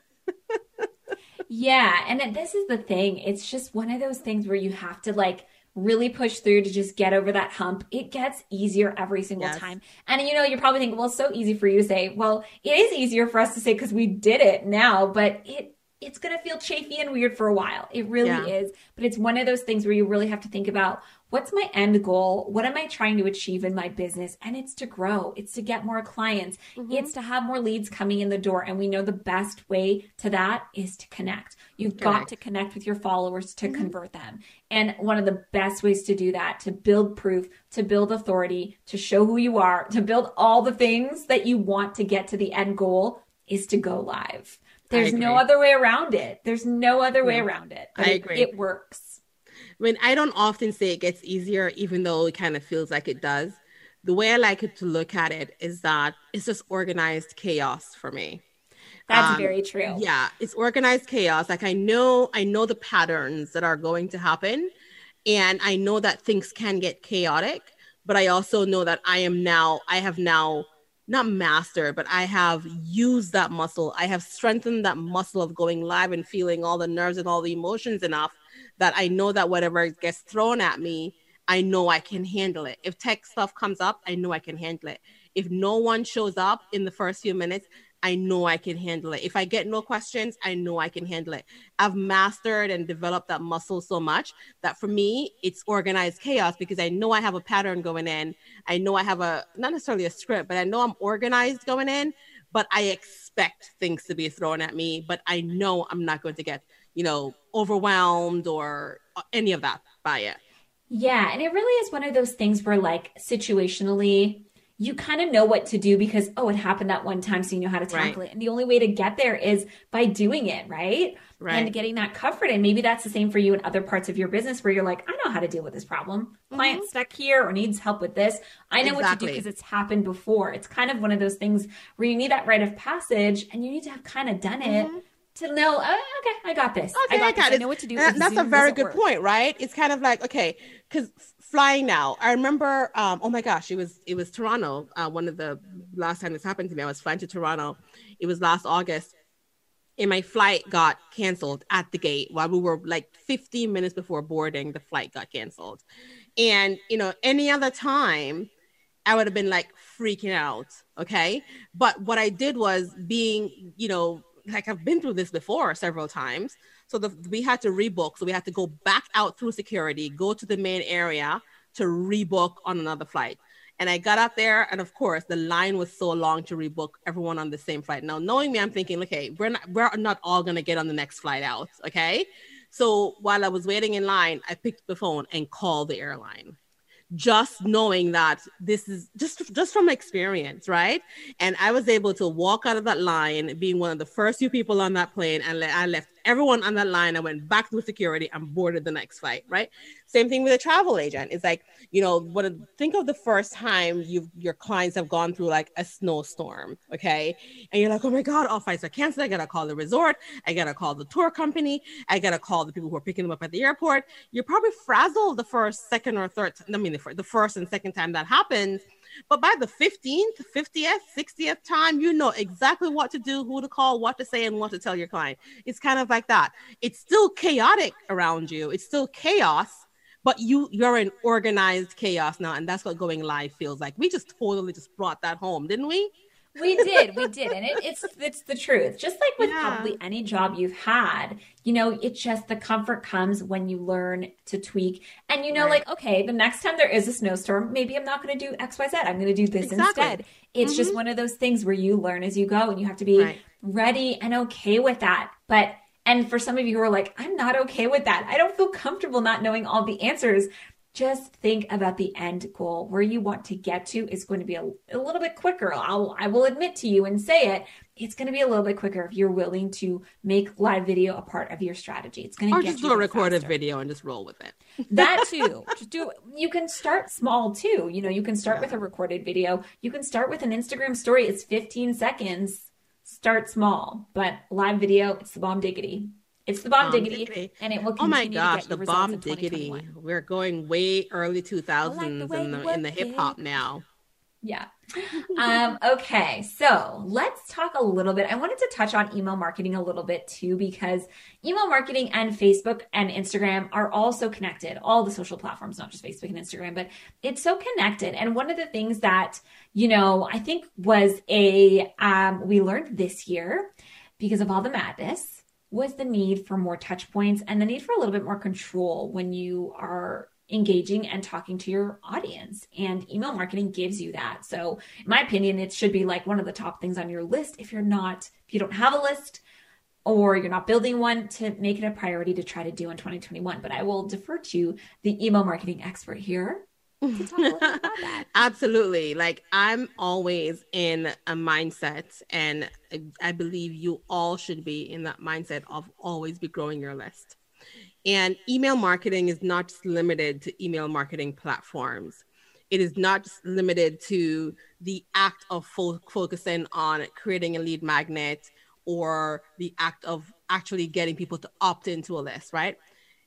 Yeah. And this is the thing. It's just one of those things where you have to like really push through to just get over that hump, it gets easier every single yes. time. And you know, you're probably thinking, well, it's so easy for you to say. Well, it is easier for us to say because we did it now, but it it's going to feel chafy and weird for a while. It really yeah. is. But it's one of those things where you really have to think about what's my end goal? What am I trying to achieve in my business? And it's to grow, it's to get more clients, mm-hmm. it's to have more leads coming in the door. And we know the best way to that is to connect. You've got to connect with your followers to mm-hmm. convert them. And one of the best ways to do that, to build proof, to build authority, to show who you are, to build all the things that you want to get to the end goal is to go live. There's no other way around it. There's no other way around it. I agree. It, it works. I mean, I don't often say it gets easier, even though it kind of feels like it does. The way I like it to look at it is that it's just organized chaos for me. That's um, very true. Yeah, it's organized chaos. Like I know, I know the patterns that are going to happen, and I know that things can get chaotic. But I also know that I am now, I have now not mastered, but I have used that muscle. I have strengthened that muscle of going live and feeling all the nerves and all the emotions enough that I know that whatever gets thrown at me, I know I can handle it. If tech stuff comes up, I know I can handle it. If no one shows up in the first few minutes, I know I can handle it. If I get no questions, I know I can handle it. I've mastered and developed that muscle so much that for me, it's organized chaos because I know I have a pattern going in. I know I have a, not necessarily a script, but I know I'm organized going in, but I expect things to be thrown at me, but I know I'm not going to get you know, overwhelmed or any of that by it. Yeah. And it really is one of those things where, like, situationally, you kind of know what to do because, oh, it happened that one time, so you know how to tackle right. it. And the only way to get there is by doing it, right? Right. And getting that comfort. And maybe that's the same for you in other parts of your business where you're like, I know how to deal with this problem. Mm-hmm. Client stuck here or needs help with this. I know exactly. what to do because it's happened before. It's kind of one of those things where you need that rite of passage and you need to have kind of done it. Mm-hmm to know, oh, okay, I got this. Okay, I got, I got this. I know what to do. And that's a very good work. point, right? It's kind of like, okay, because flying now, I remember, um, oh my gosh, it was it was Toronto. Uh, one of the last time this happened to me, I was flying to Toronto. It was last August, and my flight got canceled at the gate while we were like 15 minutes before boarding. The flight got canceled, and you know, any other time. I would have been like freaking out. Okay. But what I did was being, you know, like I've been through this before several times. So the, we had to rebook. So we had to go back out through security, go to the main area to rebook on another flight. And I got out there, and of course, the line was so long to rebook everyone on the same flight. Now, knowing me, I'm thinking, okay, we're not we're not all gonna get on the next flight out, okay? So while I was waiting in line, I picked the phone and called the airline just knowing that this is just just from experience right? And i was able to walk out of that line being one of the first few people on that plane and i left everyone on that line. I went back through security and boarded the next flight, right? Same thing with a travel agent. It's like, you know, what think of the first time you your clients have gone through like a snowstorm, okay? And you're like, oh my God, all flights are canceled. I gotta call the resort, I gotta call the tour company, I gotta call the people who are picking them up at the airport. You're probably frazzled the first, second, or third, I mean the, the first and second time that happens but by the 15th, 50th, 60th time, you know exactly what to do, who to call, what to say, and what to tell your client. It's kind of like that. It's still chaotic around you. It's still chaos, but you you're in organized chaos now, and that's what going live feels like. We just totally just brought that home, didn't we? We did, we did, and it, it's it's the truth. Just like with yeah. probably any job you've had, you know, it just the comfort comes when you learn to tweak, and you know, right. like okay, the next time there is a snowstorm, maybe I'm not going to do X, Y, Z. I'm going to do this exactly. instead. It's mm-hmm. just one of those things where you learn as you go, and you have to be right. ready and okay with that. But and for some of you who are like, I'm not okay with that. I don't feel comfortable not knowing all the answers just think about the end goal. Where you want to get to is going to be a, a, little bit quicker. I'll, i will admit to you and say it it's going to be a little bit quicker if you're willing to make live video a part of your strategy. It's going to or just do a recorded faster. video and just roll with it. [laughs] That too. Just do you can start small too. You know you can start yeah. with a recorded video. You can start with an instagram story. It's 15 seconds. Start small. But live video it's the bomb diggity it's the bomb, bomb diggity, diggity, and it will. Oh my gosh, the bomb diggity! We're going way early two thousands like in the in the hip hop now. Yeah. Um, [laughs] okay. So let's talk a little bit. I wanted to touch on email marketing a little bit too, because email marketing and Facebook and Instagram are also connected. All the social platforms, not just Facebook and Instagram, but it's so connected. And one of the things that, you know, I think was a, um, we learned this year because of all the madness was the need for more touch points and the need for a little bit more control when you are engaging and talking to your audience. And email marketing gives you that. So, in my opinion, it should be like one of the top things on your list. If you're not, if you don't have a list or you're not building one, to make it a priority to try to do in 2021. But I will defer to the email marketing expert here. [laughs] Absolutely. Like I'm always in a mindset, and I believe you all should be in that mindset of always be growing your list. And email marketing is not just limited to email marketing platforms. It is not just limited to the act of fo- focusing on creating a lead magnet or the act of actually getting people to opt into a list, right?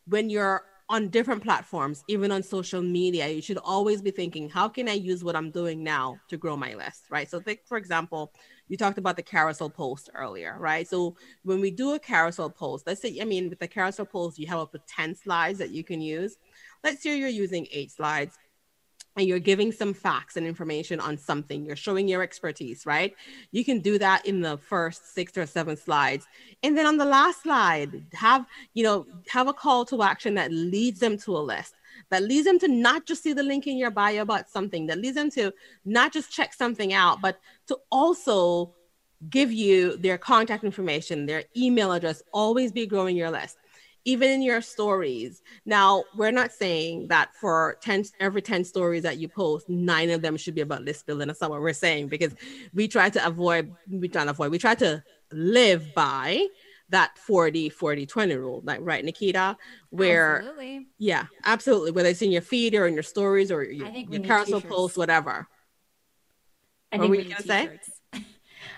When you're on different platforms, even on social media, you should always be thinking, how can I use what I'm doing now to grow my list, right? So, think, for example, you talked about the carousel post earlier, right? So when we do a carousel post, let's say, I mean, with the carousel post, you have up to 10 slides that you can use. Let's say you're using eight slides and you're giving some facts and information on something, you're showing your expertise, right? You can do that in the first six or seven slides. And then on the last slide, have, you know, have a call to action that leads them to a list that leads them to not just see the link in your bio about something, that leads them to not just check something out, but to also give you their contact information, their email address, always be growing your list. Even in your stories. Now, we're not saying that for 10 every 10 stories that you post, nine of them should be about list building. That's not what we're saying because we try to avoid, we try to avoid, we try to live by that 40 40 20 rule. Like right nikita? Where absolutely. yeah absolutely. Whether it's in your feed or in your stories or your, your carousel post whatever. I what were you gonna say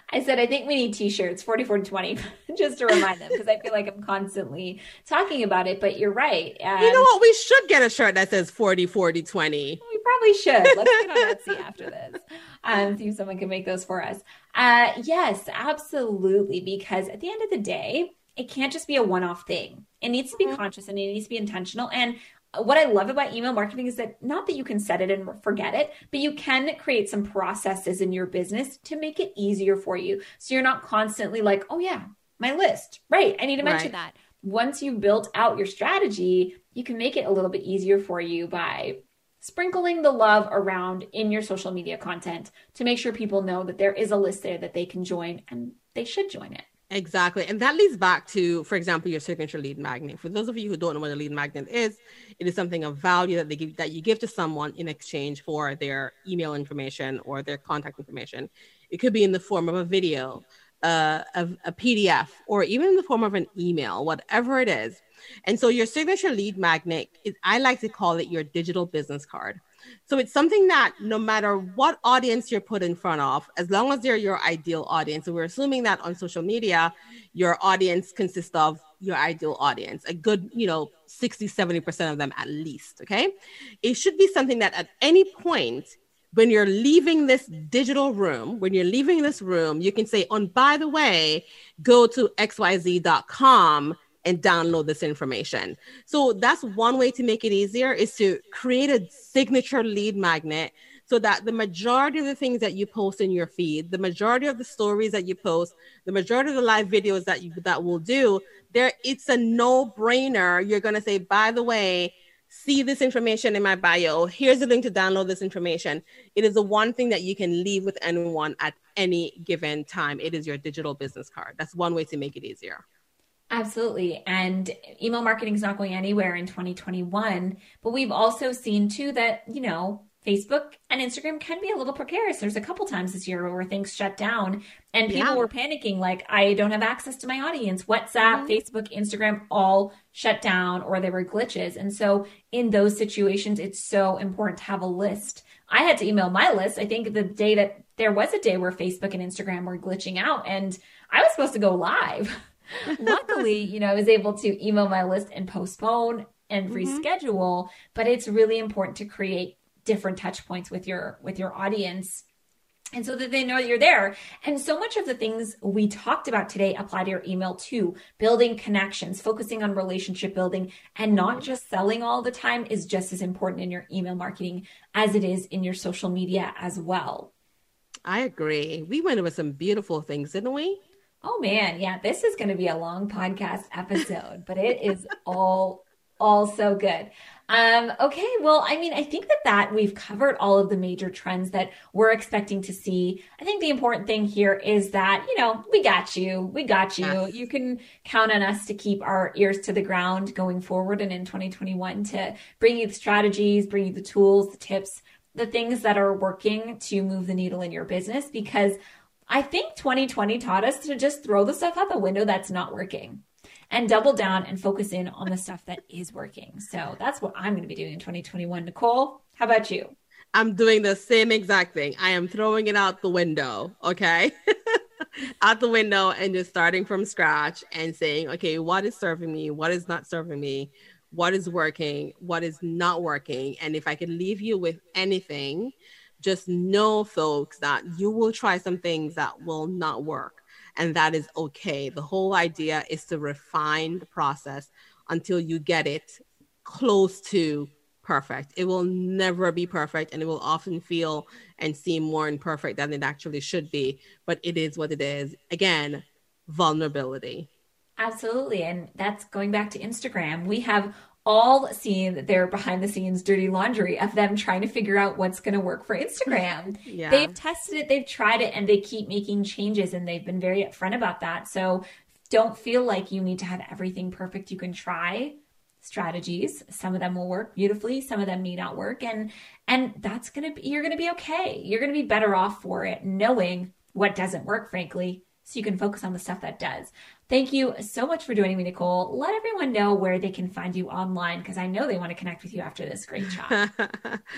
I said, I think we need t-shirts, 4420, [laughs] just to remind them, because I feel like I'm constantly talking about it, but you're right. And you know what? We should get a shirt that says 40, 40, 20. We probably should. Let's get on [laughs] Etsy after this and um, see if someone can make those for us. Uh, yes, absolutely. Because at the end of the day, it can't just be a one-off thing. It needs to be mm-hmm. conscious and it needs to be intentional. And what I love about email marketing is that not that you can set it and forget it, but you can create some processes in your business to make it easier for you. So you're not constantly like, oh, yeah, my list. Right. I need to mention right. that. Once you've built out your strategy, you can make it a little bit easier for you by sprinkling the love around in your social media content to make sure people know that there is a list there that they can join and they should join it. Exactly. And that leads back to, for example, your signature lead magnet. For those of you who don't know what a lead magnet is, it is something of value that they give that you give to someone in exchange for their email information or their contact information. It could be in the form of a video, uh, a, a PDF, or even in the form of an email, whatever it is. And so your signature lead magnet is I like to call it your digital business card. So it's something that no matter what audience you're put in front of, as long as they're your ideal audience, and we're assuming that on social media, your audience consists of your ideal audience, a good, you know, 60, 70% of them at least. Okay. It should be something that at any point, when you're leaving this digital room, when you're leaving this room, you can say, on oh, by the way, go to xyz.com and download this information. So that's one way to make it easier is to create a signature lead magnet so that the majority of the things that you post in your feed, the majority of the stories that you post, the majority of the live videos that you that will do, there it's a no-brainer. You're to say, "By the way, see this information in my bio. Here's the link to download this information." It is the one thing that you can leave with anyone at any given time. It is your digital business card. That's one way to make it easier. Absolutely. And email marketing is not going anywhere in 2021. But we've also seen too that, you know, Facebook and Instagram can be a little precarious. There's a couple times this year where things shut down and people yeah. were panicking, like, I don't have access to my audience. WhatsApp, mm-hmm. Facebook, Instagram all shut down or there were glitches. And so, in those situations, it's so important to have a list. I had to email my list. I think the day that there was a day where Facebook and Instagram were glitching out and I was supposed to go live. [laughs] Luckily, you know, I was able to email my list and postpone and mm-hmm. reschedule, but it's really important to create different touch points with your with your audience and so that they know that you're there. And so much of the things we talked about today apply to your email too. Building connections, focusing on relationship building, and not just selling all the time is just as important in your email marketing as it is in your social media as well. I agree. We went over some beautiful things, didn't we? Oh man, yeah, this is going to be a long podcast episode, but it is all all so good. Um, okay, well, I mean, I think that that we've covered all of the major trends that we're expecting to see. I think the important thing here is that you know we got you, we got you. Yes. You can count on us to keep our ears to the ground going forward and in 2021 to bring you the strategies, bring you the tools, the tips, the things that are working to move the needle in your business. Because I think 2020 taught us to just throw the stuff out the window that's not working and double down and focus in on the stuff that is working. So that's what I'm going to be doing in 2021. Nicole, how about you? I'm doing the same exact thing. I am throwing it out the window, okay? [laughs] out the window and just starting from scratch and saying, okay, what is serving me? What is not serving me? What is working? What is not working? And if I can leave you with anything, just know, folks, that you will try some things that will not work and that is okay. The whole idea is to refine the process until you get it close to perfect. It will never be perfect and it will often feel and seem more imperfect than it actually should be, but it is what it is. Again, vulnerability. Absolutely. And that's going back to Instagram. We have all seen their behind the scenes dirty laundry of them trying to figure out what's going to work for Instagram. yeah. They've tested it, they've tried it, and they keep making changes, and they've been very upfront about that. So don't feel like you need to have everything perfect. You can try strategies. Some of them will work beautifully, some of them may not work, and and that's gonna be you're gonna be okay. You're gonna be better off for it, knowing what doesn't work, frankly, so you can focus on the stuff that does. Thank you so much for joining me, Nicole. Let everyone know where they can find you online because I know they want to connect with you after this great chat.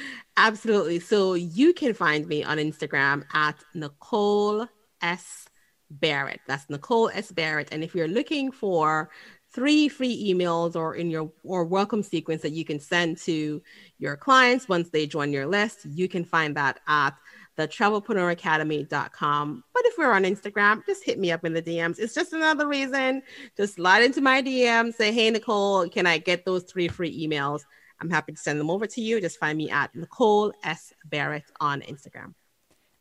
[laughs] Absolutely. So you can find me on Instagram at Nicole S. Barrett. That's Nicole S. Barrett. And if you're looking for three free emails or in your or welcome sequence that you can send to your clients once they join your list, you can find that at thetravelpreneuracademy.com. But if we're on Instagram, just hit me up in the DMs. It's just another reason. Just slide into my DM, say, hey, Nicole, can I get those three free emails? I'm happy to send them over to you. Just find me at Nicole S. Barrett on Instagram.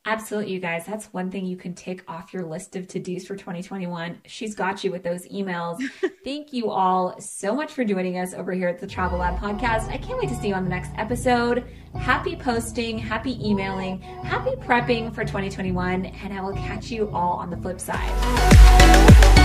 Absolutely, you guys. That's one thing you can tick off your list of to dos for 2021. She's got you with those emails. [laughs] Thank you all so much for joining us over here at the Travel Lab podcast. I can't wait to see you on the next episode. Happy posting, happy emailing, happy prepping for 2021, and I will catch you all on the flip side.